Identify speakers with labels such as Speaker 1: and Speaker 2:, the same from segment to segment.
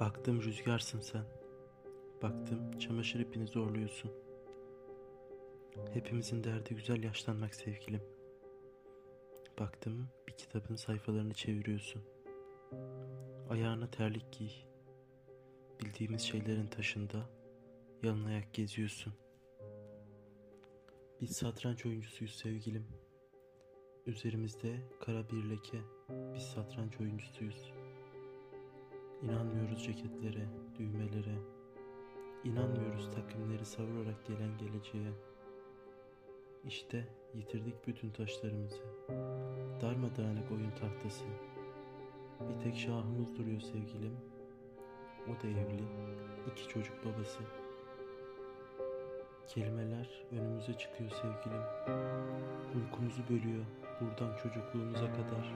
Speaker 1: Baktım rüzgarsın sen. Baktım çamaşır ipini zorluyorsun. Hepimizin derdi güzel yaşlanmak sevgilim. Baktım bir kitabın sayfalarını çeviriyorsun. Ayağına terlik giy. Bildiğimiz şeylerin taşında yalın ayak geziyorsun. Biz satranç oyuncusuyuz sevgilim. Üzerimizde kara bir leke. Biz satranç oyuncusuyuz. İnanmıyoruz ceketlere, düğmelere. İnanmıyoruz takvimleri savurarak gelen geleceğe. İşte yitirdik bütün taşlarımızı. Darmadağınık oyun tahtası. Bir tek şahımız duruyor sevgilim. O da evli. iki çocuk babası. Kelimeler önümüze çıkıyor sevgilim. Uykumuzu bölüyor buradan çocukluğumuza kadar.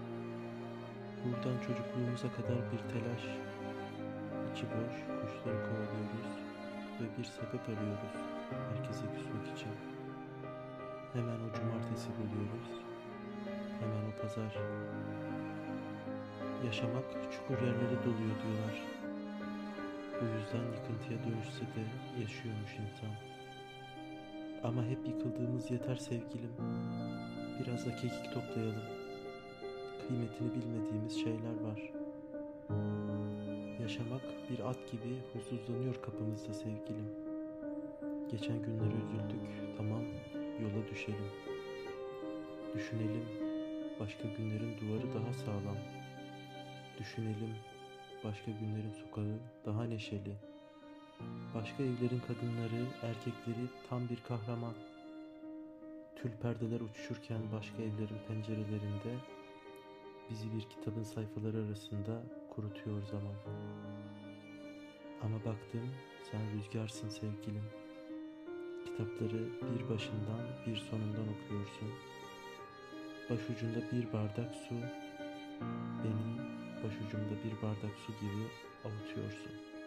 Speaker 1: Buradan çocukluğumuza kadar bir telaş. İçi boş kuşları kovalıyoruz ve bir sebep arıyoruz herkese küsmek için. Hemen o cumartesi buluyoruz. Hemen o pazar. Yaşamak çukur yerlere doluyor diyorlar. Bu yüzden yıkıntıya dönüşse de yaşıyormuş insan. Ama hep yıkıldığımız yeter sevgilim. Biraz da kekik toplayalım. Kıymetini bilmediğimiz şeyler var. Yaşamak bir at gibi huysuzlanıyor kapımızda sevgilim. Geçen günlere üzüldük. Tamam, yola düşelim. Düşünelim. Başka günlerin duvarı daha sağlam. Düşünelim. Başka günlerin sokağı daha neşeli. Başka evlerin kadınları, erkekleri tam bir kahraman. Tül perdeler uçuşurken başka evlerin pencerelerinde bizi bir kitabın sayfaları arasında kurutuyor zaman. Ama baktım sen rüzgarsın sevgilim. Kitapları bir başından bir sonundan okuyorsun. Başucunda bir bardak su, beni başucumda bir bardak su gibi avutuyorsun.''